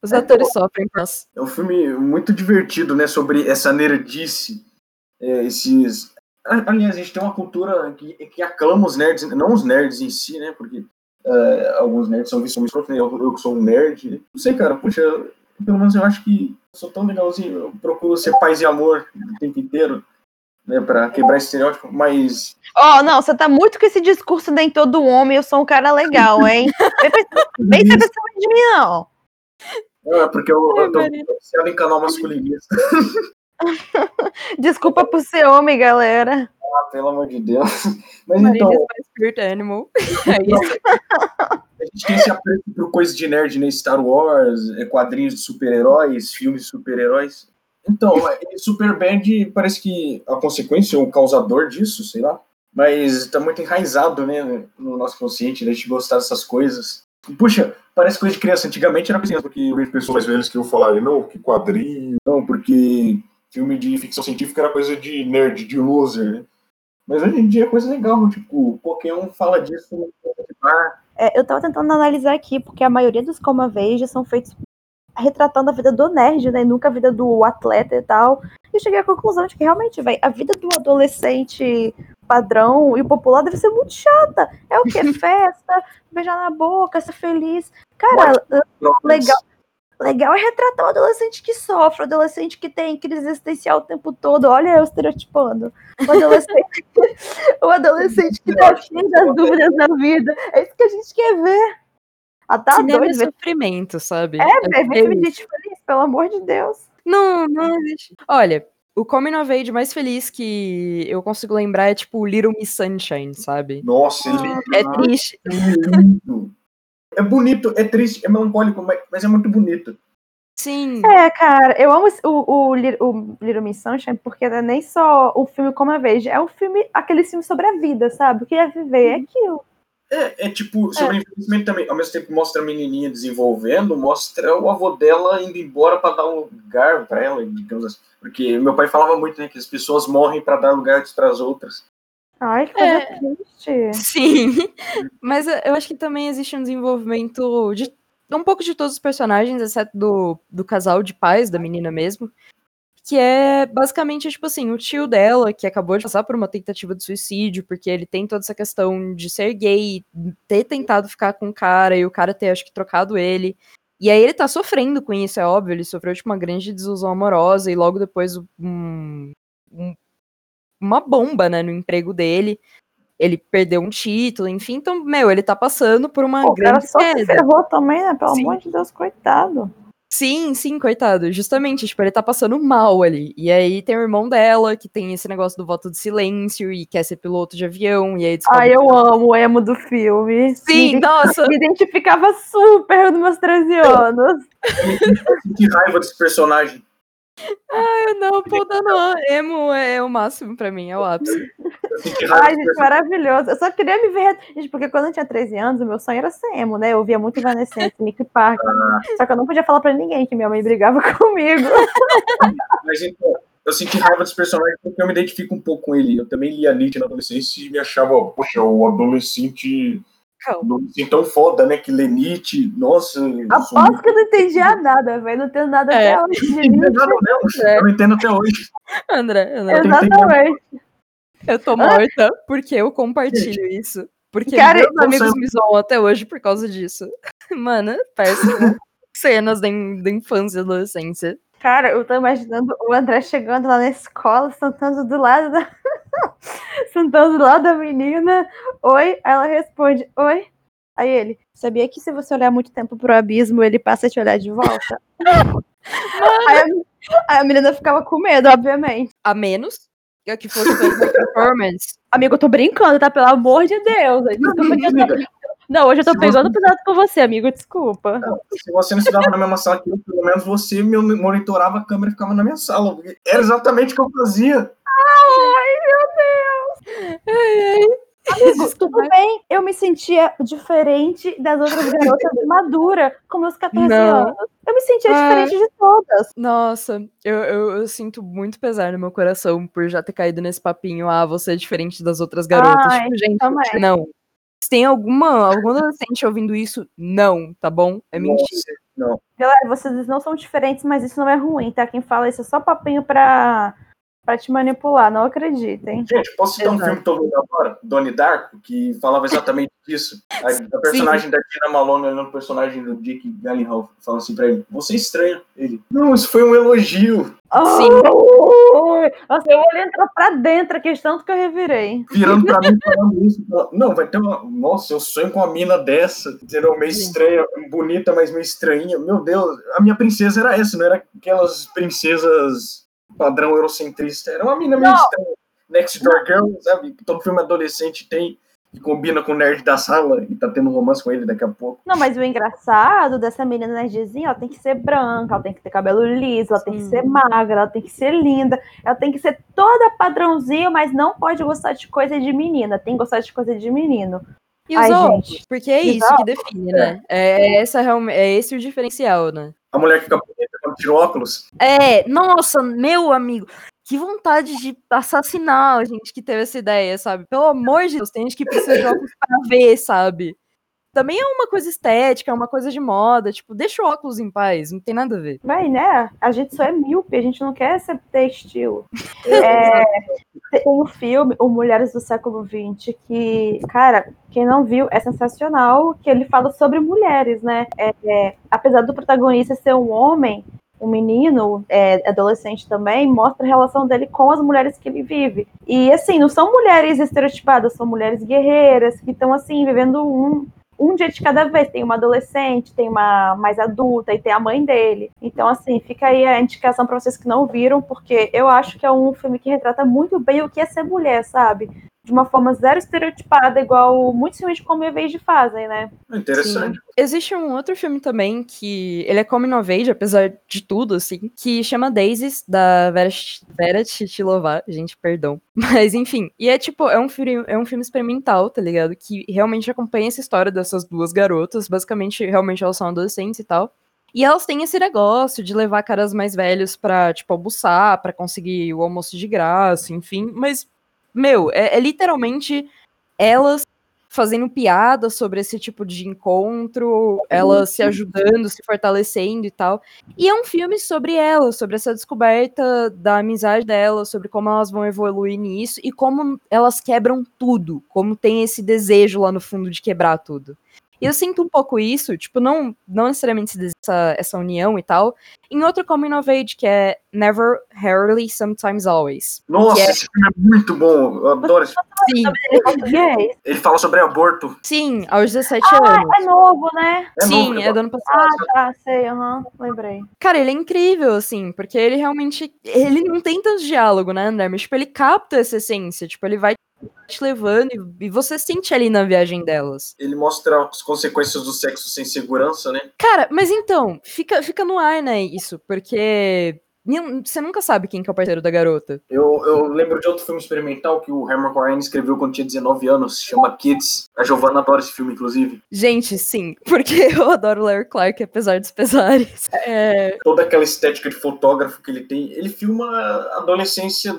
Os atores é, sofrem por É um filme muito divertido, né? Sobre essa nerdice. É, esses. Aliás, a gente tem uma cultura que, que aclama os nerds, não os nerds em si, né? Porque Uh, alguns nerds são vistos como eu, eu que sou um nerd. Não sei, cara, puxa, pelo menos eu acho que sou tão legalzinho, eu procuro ser paz e amor o tempo inteiro, né, pra quebrar esse estereótipo, mas... Ó, oh, não, você tá muito com esse discurso nem todo homem, eu sou um cara legal, hein? Vem ser de mim, não. É, porque eu, eu tô viciado em canal masculinista. Desculpa por ser homem, galera. Pelo amor de Deus. Mas Maria então. Spirit Animal. É isso. A gente tem esse apreço por coisas de nerd, né? Star Wars, é, quadrinhos de super-heróis, filmes de super-heróis. Então, Superbad parece que a consequência, o causador disso, sei lá. Mas tá muito enraizado, né? No nosso consciente, da gente gostar dessas coisas. Puxa, parece coisa de criança. Antigamente era criança, porque eu vejo pessoas velhas que eu falar, não, que quadrinho. Não, porque filme de ficção científica era coisa de nerd, de loser, né? Mas hoje em dia é coisa legal, tipo, Pokémon fala disso no. É, eu tava tentando analisar aqui, porque a maioria dos Coma Veja são feitos retratando a vida do nerd, né? E nunca a vida do atleta e tal. E cheguei à conclusão de que realmente, velho, a vida do adolescente padrão e popular deve ser muito chata. É o que? Festa, beijar na boca, ser feliz. Cara, legal. Legal é retratar o adolescente que sofre, o adolescente que tem crise existencial o tempo todo. Olha eu estereotipando. O adolescente, o adolescente que tá cheio das dúvidas na vida. É isso que a gente quer ver. Ah, tá Cinema doido. É sofrimento, sabe? É, velho, é, me gente feliz, pelo amor de Deus. Não, não existe. Olha, o Coming of Age mais feliz que eu consigo lembrar é tipo Little Miss Sunshine, sabe? Nossa, é, é triste. É lindo. É bonito, é triste, é melancólico, mas é muito bonito. Sim. É, cara, eu amo o, o, o Little Miss Sunshine porque não é nem só o filme como a vejo, é o filme, aquele filme sobre a vida, sabe? O que é viver é aquilo. É, é tipo, sobre é. também, ao mesmo tempo mostra a menininha desenvolvendo, mostra o avô dela indo embora para dar lugar para ela, digamos assim. Porque meu pai falava muito, né, que as pessoas morrem para dar lugar para as outras. Ai, que coisa é, triste. Sim, mas eu acho que também existe um desenvolvimento de um pouco de todos os personagens, exceto do, do casal de pais, da menina mesmo. Que é basicamente, tipo assim, o tio dela, que acabou de passar por uma tentativa de suicídio, porque ele tem toda essa questão de ser gay, ter tentado ficar com o cara e o cara ter, acho que, trocado ele. E aí ele tá sofrendo com isso, é óbvio, ele sofreu tipo, uma grande desilusão amorosa e logo depois um, um, uma bomba, né, no emprego dele. Ele perdeu um título, enfim, então, meu, ele tá passando por uma Pô, grande o cara só se ferrou também, né, pelo Sim. amor de Deus, coitado. Sim, sim, coitado. Justamente, tipo, ele tá passando mal ali. E aí tem o irmão dela, que tem esse negócio do voto de silêncio e quer ser piloto de avião. E aí Ai, eu amo o emo do filme. Sim, me nossa. Me identificava super nos meus 13 anos. que raiva desse personagem. Ai, não, pô, não. Emo é o máximo pra mim, é o ápice. Ai, gente, maravilhoso. Eu só queria me ver. Gente, porque quando eu tinha 13 anos, o meu sonho era ser emo, né? Eu via muito Evanescence, Nick Park. Ah. Só que eu não podia falar pra ninguém que minha mãe brigava comigo. Mas então, eu senti raiva dos personagens porque eu me identifico um pouco com ele. Eu também lia Nietzsche na adolescência e me achava, poxa, o adolescente não me tão foda, né? Que Lenite, nossa. Aposto que eu não entendia nada, velho. Não tenho nada é. até hoje. Não entendo nada mesmo. É. Eu não entendo até hoje. André, André. Exatamente. Eu tô morta porque eu compartilho isso. Porque Cara, meus amigos me zoam até hoje por causa disso. Mano, parece cenas da, da infância e adolescência. Cara, eu tô imaginando o André chegando lá na escola, sentando do lado da. sentando do lado da menina. Oi. Aí ela responde, oi. Aí ele, sabia que se você olhar muito tempo pro abismo, ele passa a te olhar de volta? aí, a, aí, a, menina ficava com medo, obviamente. A menos que fosse performance. Amigo, eu tô brincando, tá? Pelo amor de Deus. Eu tô não, hoje eu tô se pegando você... pesado com você, amigo, desculpa. Não, se você não estudava na mesma sala que eu, pelo menos você me monitorava a câmera e ficava na minha sala. Era exatamente o que eu fazia. Ai, meu Deus! Ai, ai. Amigo, tudo bem, eu me sentia diferente das outras garotas madura, com meus 14 não. anos. Eu me sentia diferente de todas. Nossa, eu, eu, eu, sinto muito pesar no meu coração por já ter caído nesse papinho. Ah, você é diferente das outras garotas. Ai, tipo, gente, também. não. Se tem alguma, algum adolescente ouvindo isso, não, tá bom? É mentira. não. Galera, vocês não são diferentes, mas isso não é ruim, tá? Quem fala isso é só papinho pra pra te manipular, não acreditem. Gente, posso citar Exato. um filme todo mundo agora, Donnie Darko, que falava exatamente disso. A, a personagem Sim. da Tina Malone olhando o personagem do Dick Gyllenhaal, falando assim pra ele, você é estranho. Ele, não, isso foi um elogio. Sim. Nossa, eu olhei entrar pra dentro a questão que eu revirei. Virando pra mim falando isso. Não, vai ter uma. Nossa, eu sonho com uma mina dessa. Entendeu? Meio estranha, bonita, mas meio estranha. Meu Deus, a minha princesa era essa, não era aquelas princesas padrão eurocentrista. Era uma mina meio estranha. Next Door Girl, sabe? Todo filme adolescente tem que combina com o nerd da sala e tá tendo romance com ele daqui a pouco. Não, mas o engraçado dessa menina nerdzinha, ela tem que ser branca, ela tem que ter cabelo liso, ela Sim. tem que ser magra, ela tem que ser linda, ela tem que ser toda padrãozinho, mas não pode gostar de coisa de menina, tem que gostar de coisa de menino. E os Ai, homens, gente. porque é isso que define, né? É, é, essa, é esse o diferencial, né? A mulher que fica bonita quando tira óculos. É, nossa, meu amigo que vontade de assassinar a gente que teve essa ideia, sabe? Pelo amor de Deus, tem gente que precisa de óculos pra ver, sabe? também é uma coisa estética, é uma coisa de moda. Tipo, deixa o óculos em paz, não tem nada a ver. Vai, né? A gente só é míope, a gente não quer ser ter estilo. É, tem um filme, O Mulheres do Século XX, que, cara, quem não viu, é sensacional, que ele fala sobre mulheres, né? É, é, apesar do protagonista ser um homem, um menino, é, adolescente também, mostra a relação dele com as mulheres que ele vive. E assim, não são mulheres estereotipadas, são mulheres guerreiras que estão assim, vivendo um, um dia de cada vez. Tem uma adolescente, tem uma mais adulta e tem a mãe dele. Então, assim, fica aí a indicação para vocês que não viram, porque eu acho que é um filme que retrata muito bem o que é ser mulher, sabe? De uma forma zero estereotipada, igual muitos filmes de coming of age fazem, né? Interessante. Sim. Existe um outro filme também que ele é coming of age, apesar de tudo, assim, que chama Daisies, da Vera, Vera Titilova. Gente, perdão. Mas, enfim. E é tipo, é um, filme, é um filme experimental, tá ligado? Que realmente acompanha essa história dessas duas garotas. Basicamente, realmente elas são adolescentes e tal. E elas têm esse negócio de levar caras mais velhos pra, tipo, almoçar, para conseguir o almoço de graça, enfim. Mas meu, é, é literalmente elas fazendo piada sobre esse tipo de encontro, elas se ajudando, se fortalecendo e tal. E é um filme sobre elas, sobre essa descoberta da amizade delas, sobre como elas vão evoluir nisso e como elas quebram tudo, como tem esse desejo lá no fundo de quebrar tudo. E eu sinto um pouco isso, tipo, não, não necessariamente essa, essa união e tal, em outro Coming of Age, que é Never, Rarely, Sometimes Always. Nossa, é... esse filme é muito bom, eu adoro esse filme. Sim. Ele fala sobre aborto. Sim, aos 17 ah, anos. é novo, né? É Sim, novo, é do ano passado. Ah, tá, sei, aham, uhum, lembrei. Cara, ele é incrível, assim, porque ele realmente, ele não tem tanto diálogo, né, André? Mas, tipo, ele capta essa essência, tipo, ele vai te levando e você sente ali na viagem delas. Ele mostra as consequências do sexo sem segurança, né? Cara, mas então, fica, fica no ar, né, isso, porque você nunca sabe quem que é o parceiro da garota. Eu, eu lembro de outro filme experimental que o Herman Cohen escreveu quando tinha 19 anos, chama Kids. A Giovanna adora esse filme, inclusive. Gente, sim, porque eu adoro Larry Clark, apesar dos pesares. É... Toda aquela estética de fotógrafo que ele tem. Ele filma a adolescência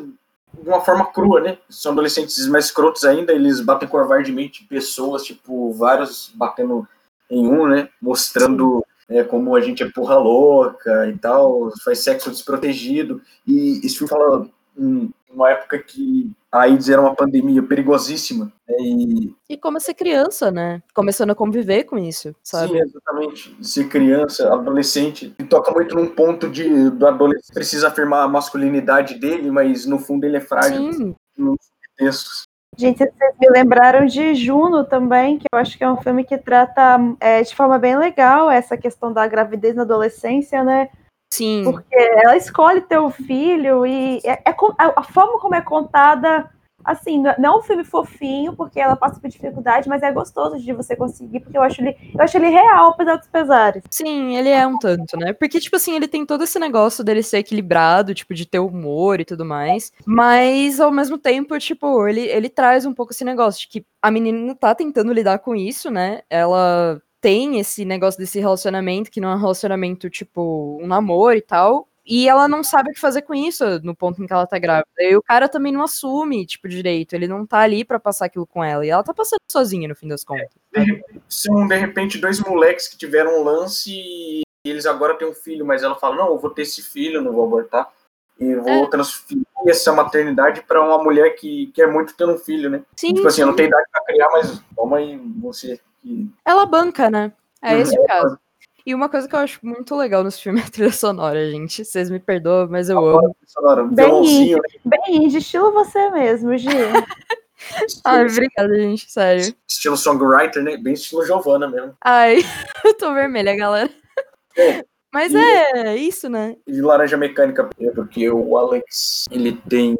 de uma forma crua, né? São adolescentes mais escrotos ainda, eles batem covardemente pessoas, tipo, vários batendo em um, né? Mostrando é, como a gente é porra louca e tal, faz sexo desprotegido. E esse filme fala em uma época que a AIDS era uma pandemia perigosíssima. Né? E... e como ser criança, né? Começando a conviver com isso, sabe? Sim, exatamente. Ser criança, adolescente. E toca muito num ponto de do adolescente precisa afirmar a masculinidade dele, mas no fundo ele é frágil. Sim. Nos textos. Gente, vocês me lembraram de Juno também, que eu acho que é um filme que trata é, de forma bem legal essa questão da gravidez na adolescência, né? Sim. Porque ela escolhe ter o filho e é, é a, a, forma como é contada, assim, não é um filme fofinho, porque ela passa por dificuldade, mas é gostoso de você conseguir, porque eu acho ele, eu acho ele real, apesar dos pesares. Sim, ele é um tanto, né? Porque, tipo assim, ele tem todo esse negócio dele ser equilibrado, tipo, de ter humor e tudo mais, mas ao mesmo tempo, tipo, ele, ele traz um pouco esse negócio de que a menina tá tentando lidar com isso, né? Ela tem esse negócio desse relacionamento, que não é um relacionamento tipo um namoro e tal. E ela não sabe o que fazer com isso no ponto em que ela tá grávida. E o cara também não assume, tipo, direito. Ele não tá ali para passar aquilo com ela. E ela tá passando sozinha, no fim das contas. De, são, de repente, dois moleques que tiveram um lance e eles agora têm um filho, mas ela fala: Não, eu vou ter esse filho, não vou abortar. E vou é. transferir essa maternidade para uma mulher que quer muito ter um filho, né? Sim, tipo assim, sim. eu não tenho idade pra criar, mas toma aí você que. Ela banca, né? É esse o caso. E uma coisa que eu acho muito legal nos filmes é a trilha sonora, gente. Vocês me perdoam, mas eu amo. Sonora, bem, indie, né? bem indie, estilo você mesmo, Gi. Ai, obrigada, gente, sério. Estilo songwriter, né? Bem estilo Giovanna mesmo. Ai, eu tô vermelha, galera. É. Mas e, é isso, né? E Laranja Mecânica, porque o Alex, ele tem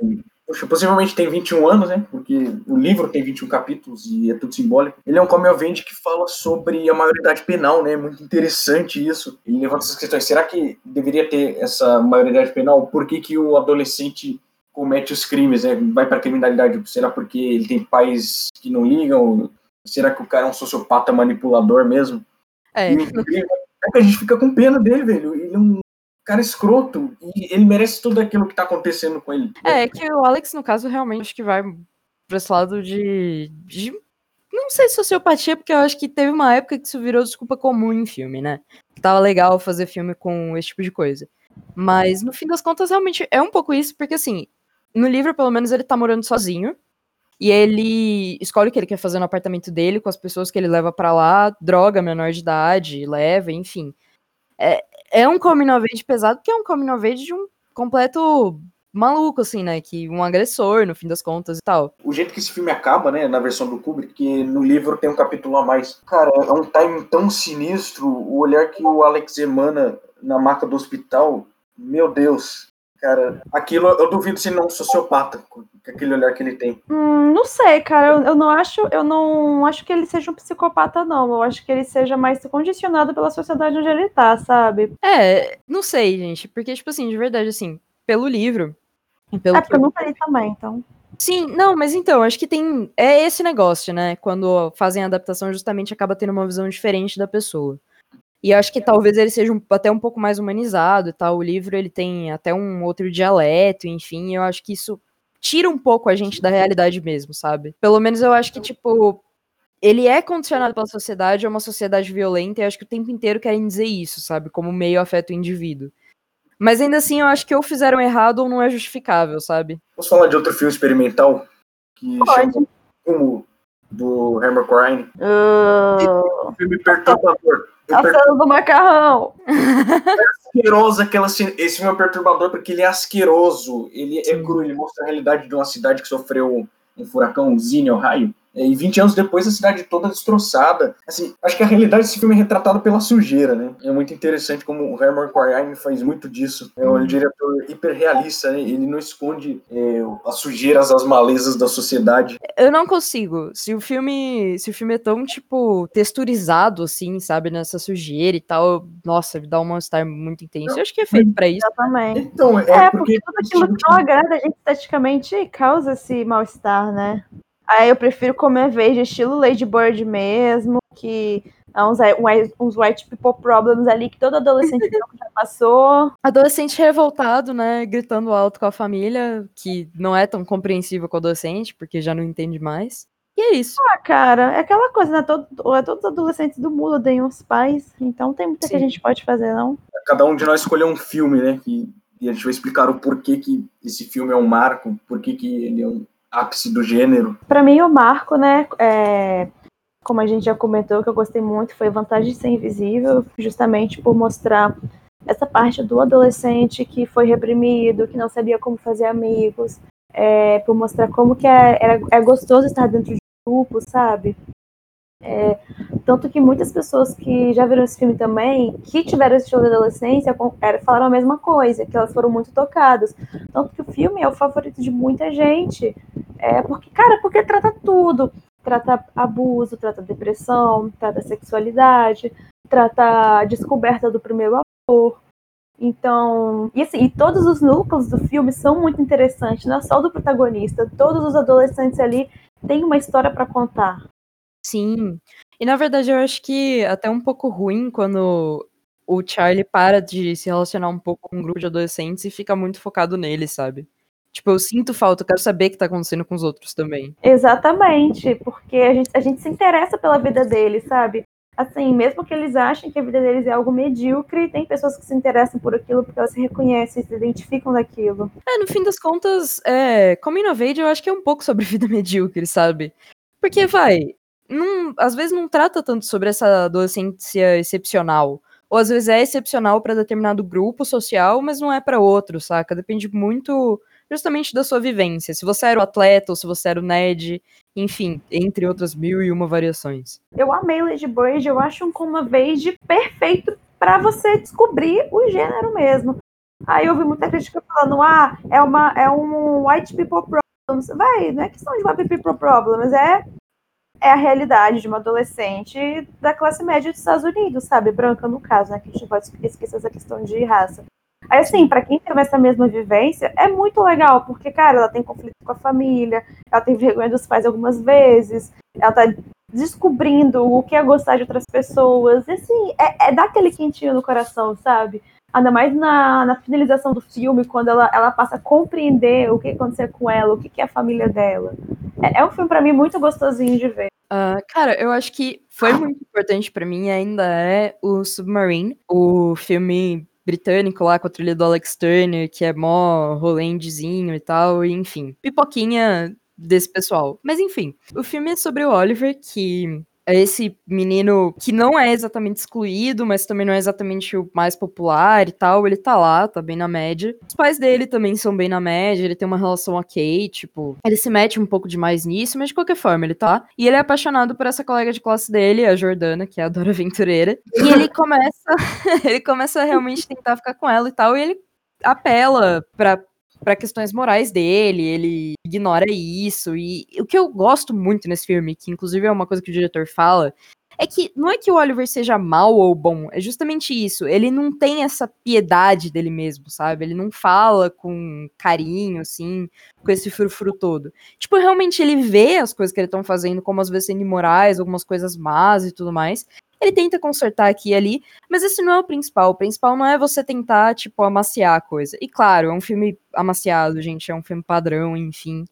Poxa, possivelmente tem 21 anos, né? Porque o livro tem 21 capítulos e é tudo simbólico. Ele é um age que fala sobre a maioridade penal, né? Muito interessante isso. Ele levanta essas questões. Será que deveria ter essa maioridade penal? Por que, que o adolescente comete os crimes, né? Vai para a criminalidade? Será porque ele tem pais que não ligam? Será que o cara é um sociopata manipulador mesmo? É. E, é que a gente fica com pena dele, velho. Ele é um cara escroto e ele merece tudo aquilo que tá acontecendo com ele. É, é que o Alex, no caso, realmente acho que vai pra esse lado de, de não sei sociopatia, porque eu acho que teve uma época que isso virou desculpa comum em filme, né? Tava legal fazer filme com esse tipo de coisa. Mas no fim das contas, realmente é um pouco isso, porque assim, no livro, pelo menos, ele tá morando sozinho. E ele escolhe o que ele quer fazer no apartamento dele, com as pessoas que ele leva para lá, droga menor de idade, leva, enfim. É, é um coming of age pesado, porque é um coming of age de um completo maluco, assim, né? Que um agressor, no fim das contas e tal. O jeito que esse filme acaba, né, na versão do Kubrick, que no livro tem um capítulo a mais. Cara, é um time tão sinistro, o olhar que o Alex emana na maca do hospital, meu Deus. Cara, aquilo eu duvido se não é um sociopata, com aquele olhar que ele tem. Hum, não sei, cara. Eu, eu, não acho, eu não acho que ele seja um psicopata, não. Eu acho que ele seja mais condicionado pela sociedade onde ele tá, sabe? É, não sei, gente. Porque, tipo assim, de verdade, assim, pelo livro. Pelo é porque eu nunca li também, então. Sim, não, mas então, acho que tem. É esse negócio, né? Quando fazem a adaptação, justamente acaba tendo uma visão diferente da pessoa. E acho que talvez ele seja um, até um pouco mais humanizado e tal. O livro ele tem até um outro dialeto, enfim. Eu acho que isso tira um pouco a gente da realidade mesmo, sabe? Pelo menos eu acho que, tipo, ele é condicionado pela sociedade, é uma sociedade violenta, e acho que o tempo inteiro querem dizer isso, sabe? Como meio afeta o indivíduo. Mas ainda assim, eu acho que ou fizeram errado ou não é justificável, sabe? Posso falar de outro filme experimental? Que Pode. chama Como, do Hammer Crane. Uh... Um filme perturbador. Cena do macarrão. É asqueroso aquela. Esse filme é perturbador porque ele é asqueroso. Ele é cru, ele mostra a realidade de uma cidade que sofreu um furacão, um Zine, um raio. E 20 anos depois, a cidade toda destroçada. Assim, acho que a realidade desse filme é retratada pela sujeira, né? É muito interessante como o Herman Corrine faz muito disso. É um diretor hiperrealista, né? Ele não esconde é, as sujeiras, as malezas da sociedade. Eu não consigo. Se o filme, se o filme é tão, tipo, texturizado, assim, sabe? Nessa sujeira e tal, nossa, dá um mal-estar muito intenso. Eu acho que é feito pra isso. Exatamente. Então, é, É, porque... porque tudo aquilo que não agrada a gente esteticamente causa esse mal-estar, né? Aí eu prefiro comer verde, estilo Lady Bird mesmo, que é uns, uns white people problems ali que todo adolescente já passou. Adolescente revoltado, né? Gritando alto com a família, que não é tão compreensível com o adolescente, porque já não entende mais. E é isso. Ah, cara, é aquela coisa, né? Todo, todos os adolescentes do mundo odeiam os pais, então tem muita Sim. que a gente pode fazer, não? Cada um de nós escolheu um filme, né? E, e a gente vai explicar o porquê que esse filme é um marco, porquê que ele é um ápice do gênero. Pra mim, o marco, né? É, como a gente já comentou, que eu gostei muito, foi Vantagem de Ser Invisível, justamente por mostrar essa parte do adolescente que foi reprimido, que não sabia como fazer amigos, é, por mostrar como que é, era, é gostoso estar dentro de um grupo, sabe? É, tanto que muitas pessoas que já viram esse filme também, que tiveram esse show da adolescência, era, falaram a mesma coisa, que elas foram muito tocadas. Tanto que o filme é o favorito de muita gente. É porque, cara, porque trata tudo. Trata abuso, trata depressão, trata sexualidade, trata a descoberta do primeiro amor. Então, e assim, e todos os núcleos do filme são muito interessantes, não é só do protagonista, todos os adolescentes ali têm uma história para contar. Sim. E na verdade eu acho que até um pouco ruim quando o Charlie para de se relacionar um pouco com um grupo de adolescentes e fica muito focado nele, sabe? Tipo, eu sinto falta, eu quero saber o que tá acontecendo com os outros também. Exatamente, porque a gente, a gente se interessa pela vida deles, sabe? Assim, mesmo que eles achem que a vida deles é algo medíocre, tem pessoas que se interessam por aquilo porque elas se reconhecem, se identificam daquilo. É, no fim das contas, é, Coming of Age eu acho que é um pouco sobre vida medíocre, sabe? Porque, vai, não, às vezes não trata tanto sobre essa adolescência excepcional. Ou às vezes é excepcional para determinado grupo social, mas não é para outro, saca? Depende muito justamente da sua vivência. Se você era o atleta ou se você era o nerd, enfim, entre outras mil e uma variações. Eu amei Lady Bird, eu acho um Come Verde perfeito para você descobrir o gênero mesmo. Aí eu vi muita crítica falando, ah, é, uma, é um white people problems. Vai, não é questão de white people problems, é é a realidade de uma adolescente da classe média dos Estados Unidos, sabe? Branca, no caso, né? Que a gente pode esquecer essa questão de raça. Aí, assim, para quem teve essa mesma vivência, é muito legal, porque, cara, ela tem conflito com a família, ela tem vergonha dos pais algumas vezes, ela tá descobrindo o que é gostar de outras pessoas. E, assim, é, é dar aquele quentinho no coração, sabe? Ainda mais na, na finalização do filme, quando ela, ela passa a compreender o que aconteceu com ela, o que, que é a família dela. É, é um filme, para mim, muito gostosinho de ver. Uh, cara, eu acho que foi muito importante para mim ainda é o Submarine, o filme britânico lá com a trilha do Alex Turner, que é mó rolendezinho e tal, e enfim, pipoquinha desse pessoal. Mas enfim, o filme é sobre o Oliver, que esse menino que não é exatamente excluído, mas também não é exatamente o mais popular e tal. Ele tá lá, tá bem na média. Os pais dele também são bem na média, ele tem uma relação ok, tipo, ele se mete um pouco demais nisso, mas de qualquer forma ele tá. E ele é apaixonado por essa colega de classe dele, a Jordana, que é a Dora Aventureira. E ele começa, ele começa a realmente tentar ficar com ela e tal, e ele apela pra para questões morais dele, ele ignora isso. E o que eu gosto muito nesse filme, que inclusive é uma coisa que o diretor fala, é que não é que o Oliver seja mal ou bom, é justamente isso. Ele não tem essa piedade dele mesmo, sabe? Ele não fala com carinho, assim, com esse frufru todo. Tipo, realmente ele vê as coisas que ele estão fazendo como às vezes sendo imorais, algumas coisas más e tudo mais. Ele tenta consertar aqui e ali, mas esse não é o principal. O principal não é você tentar, tipo, amaciar a coisa. E claro, é um filme amaciado, gente, é um filme padrão, enfim.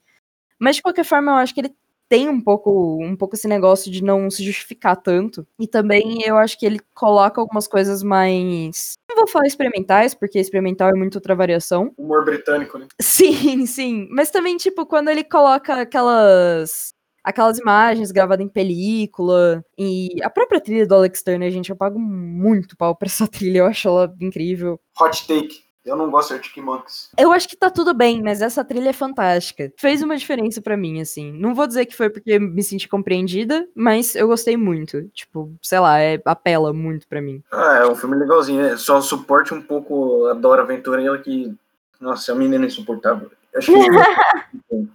Mas de qualquer forma, eu acho que ele tem um pouco, um pouco esse negócio de não se justificar tanto. E também eu acho que ele coloca algumas coisas mais. Não vou falar experimentais, porque experimental é muito outra variação. Humor britânico, né? Sim, sim. Mas também, tipo, quando ele coloca aquelas aquelas imagens gravadas em película. E a própria trilha do Alex Turner, gente, eu pago muito pau pra essa trilha, eu acho ela incrível. Hot take. Eu não gosto de Arctic Monkeys. Eu acho que tá tudo bem, mas essa trilha é fantástica. Fez uma diferença para mim, assim. Não vou dizer que foi porque me senti compreendida, mas eu gostei muito. Tipo, sei lá, é, apela muito para mim. Ah, é um filme legalzinho. É, só suporte um pouco a Dora Aventureira que. Nossa, é uma menina insuportável. Acho que.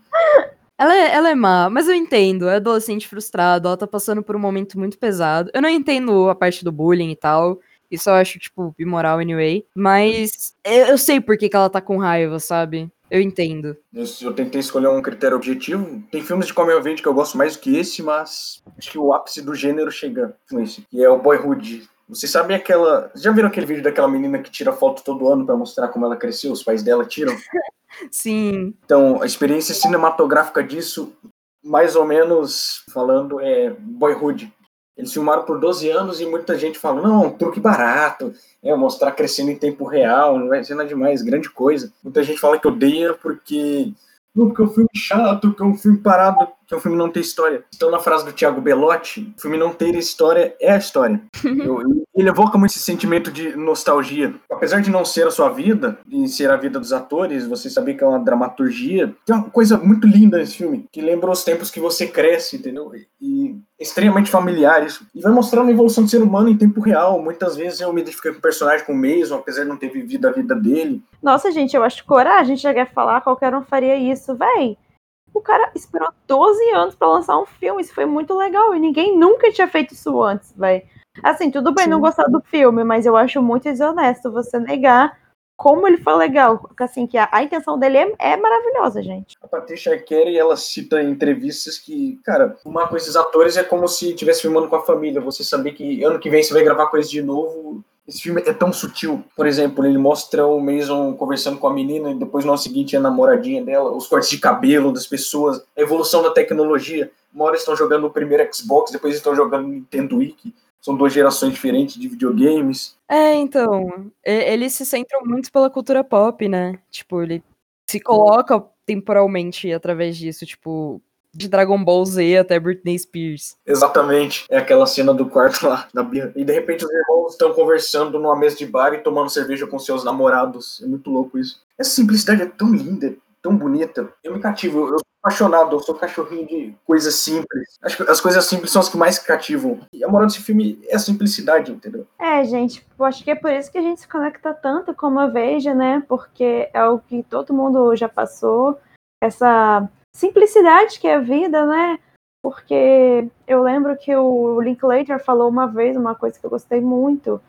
Ela é, ela é má, mas eu entendo. É adolescente frustrado, ela tá passando por um momento muito pesado. Eu não entendo a parte do bullying e tal. Isso eu acho, tipo, imoral anyway. Mas eu, eu sei por que, que ela tá com raiva, sabe? Eu entendo. Eu tentei escolher um critério objetivo. Tem filmes de Come Vende que eu gosto mais do que esse, mas acho que o ápice do gênero chega com esse. E é o Boyhood. Vocês sabem aquela. Já viram aquele vídeo daquela menina que tira foto todo ano para mostrar como ela cresceu? Os pais dela tiram? Sim. Então, a experiência cinematográfica disso, mais ou menos falando, é Boyhood. Eles filmaram por 12 anos e muita gente fala, não, truque barato, é mostrar crescendo em tempo real, não vai ser nada demais, grande coisa. Muita gente fala que odeia porque não, porque é um filme chato, que é um filme parado, que é um filme não ter história. Então, na frase do Thiago Belotti, o filme não ter história é a história. ele evoca muito esse sentimento de nostalgia. Apesar de não ser a sua vida, e ser a vida dos atores, você saber que é uma dramaturgia, tem uma coisa muito linda nesse filme, que lembra os tempos que você cresce, entendeu? E extremamente familiar isso. E vai mostrar uma evolução do ser humano em tempo real. Muitas vezes eu me identifiquei com o personagem com o Mason, apesar de não ter vivido a vida dele. Nossa, gente, eu acho coragem a falar, qualquer um faria isso, véi. O cara esperou 12 anos para lançar um filme, isso foi muito legal, e ninguém nunca tinha feito isso antes, véi. Assim, tudo bem Sim. não gostar do filme, mas eu acho muito desonesto você negar como ele foi legal. Porque, assim, que a, a intenção dele é, é, maravilhosa, gente. A Patricia Carey, ela cita em entrevistas que, cara, fumar com esses atores é como se estivesse filmando com a família. Você saber que ano que vem você vai gravar coisa de novo. Esse filme é tão sutil. Por exemplo, ele mostra o Mason conversando com a menina e depois no ano seguinte a namoradinha dela, os cortes de cabelo das pessoas, a evolução da tecnologia. Uma hora estão jogando o primeiro Xbox, depois estão jogando Nintendo Wiki são duas gerações diferentes de videogames. É, então, eles se centram muito pela cultura pop, né? Tipo, ele se coloca temporalmente através disso, tipo, de Dragon Ball Z até Britney Spears. Exatamente. É aquela cena do quarto lá da Bia. E de repente os irmãos estão conversando numa mesa de bar e tomando cerveja com seus namorados. É muito louco isso. Essa simplicidade é tão linda, tão bonita. Eu me cativo. Eu apaixonado, eu sou cachorrinho de coisas simples. Acho que as coisas simples são as que mais cativam. E a moral desse filme é a simplicidade, entendeu? É, gente, eu acho que é por isso que a gente se conecta tanto com a Veja, né? Porque é o que todo mundo já passou. Essa simplicidade que é a vida, né? Porque eu lembro que o Linklater falou uma vez uma coisa que eu gostei muito,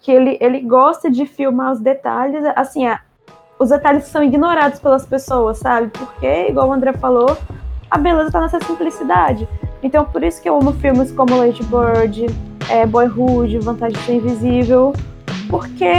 que ele, ele gosta de filmar os detalhes, assim, a, os detalhes são ignorados pelas pessoas, sabe? Porque, igual o André falou, a beleza tá nessa simplicidade. Então, por isso que eu amo filmes como Lady Bird, é, Boyhood, Vantagem de Ser Invisível, porque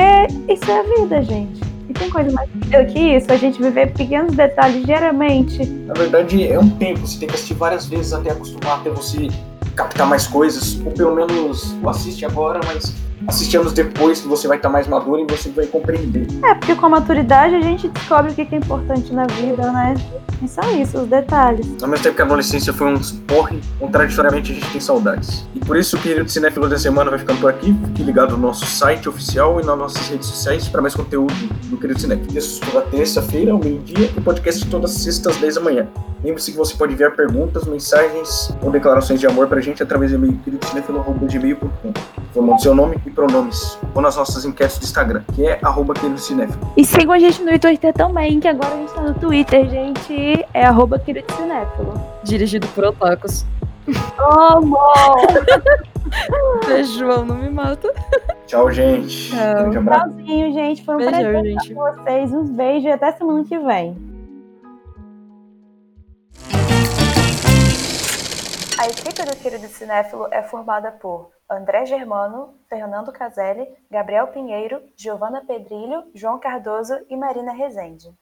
isso é a vida, gente. E tem coisa mais do que isso, a gente viver pequenos detalhes diariamente. Na verdade, é um tempo, você tem que assistir várias vezes até acostumar, até você captar mais coisas, ou pelo menos assiste agora, mas assiste anos depois que você vai estar tá mais maduro e você vai compreender. É, porque com a maturidade a gente descobre o que é importante na vida, né? E são isso, os detalhes. Ao mesmo tempo que a adolescência foi um porre, contraditoriamente a gente tem saudades. E por isso o querido Cinéfilo da Semana vai ficando por aqui. Fique ligado no nosso site oficial e nas nossas redes sociais para mais conteúdo do querido Cinéfilo. Textos toda terça-feira, ao meio-dia, e podcast todas as sextas, às 10 da manhã. Lembre-se que você pode enviar perguntas, mensagens ou declarações de amor pra gente através do e-mail queridocinéfilo.gmail.com Formando seu nome e pronomes. Ou nas nossas enquetes do Instagram, que é arroba. E sigam a gente no Twitter também, que agora a gente tá no Twitter, gente. É arroba queridocinéfilo. Dirigido por otakus. Amor! João, não me mata. Tchau, gente. Tchau. Tchauzinho, gente. Foi um Beijão, prazer gente. com vocês. Uns beijos e até semana que vem. A equipe do Querido Cinéfilo é formada por André Germano, Fernando Caselli, Gabriel Pinheiro, Giovana Pedrilho, João Cardoso e Marina Rezende.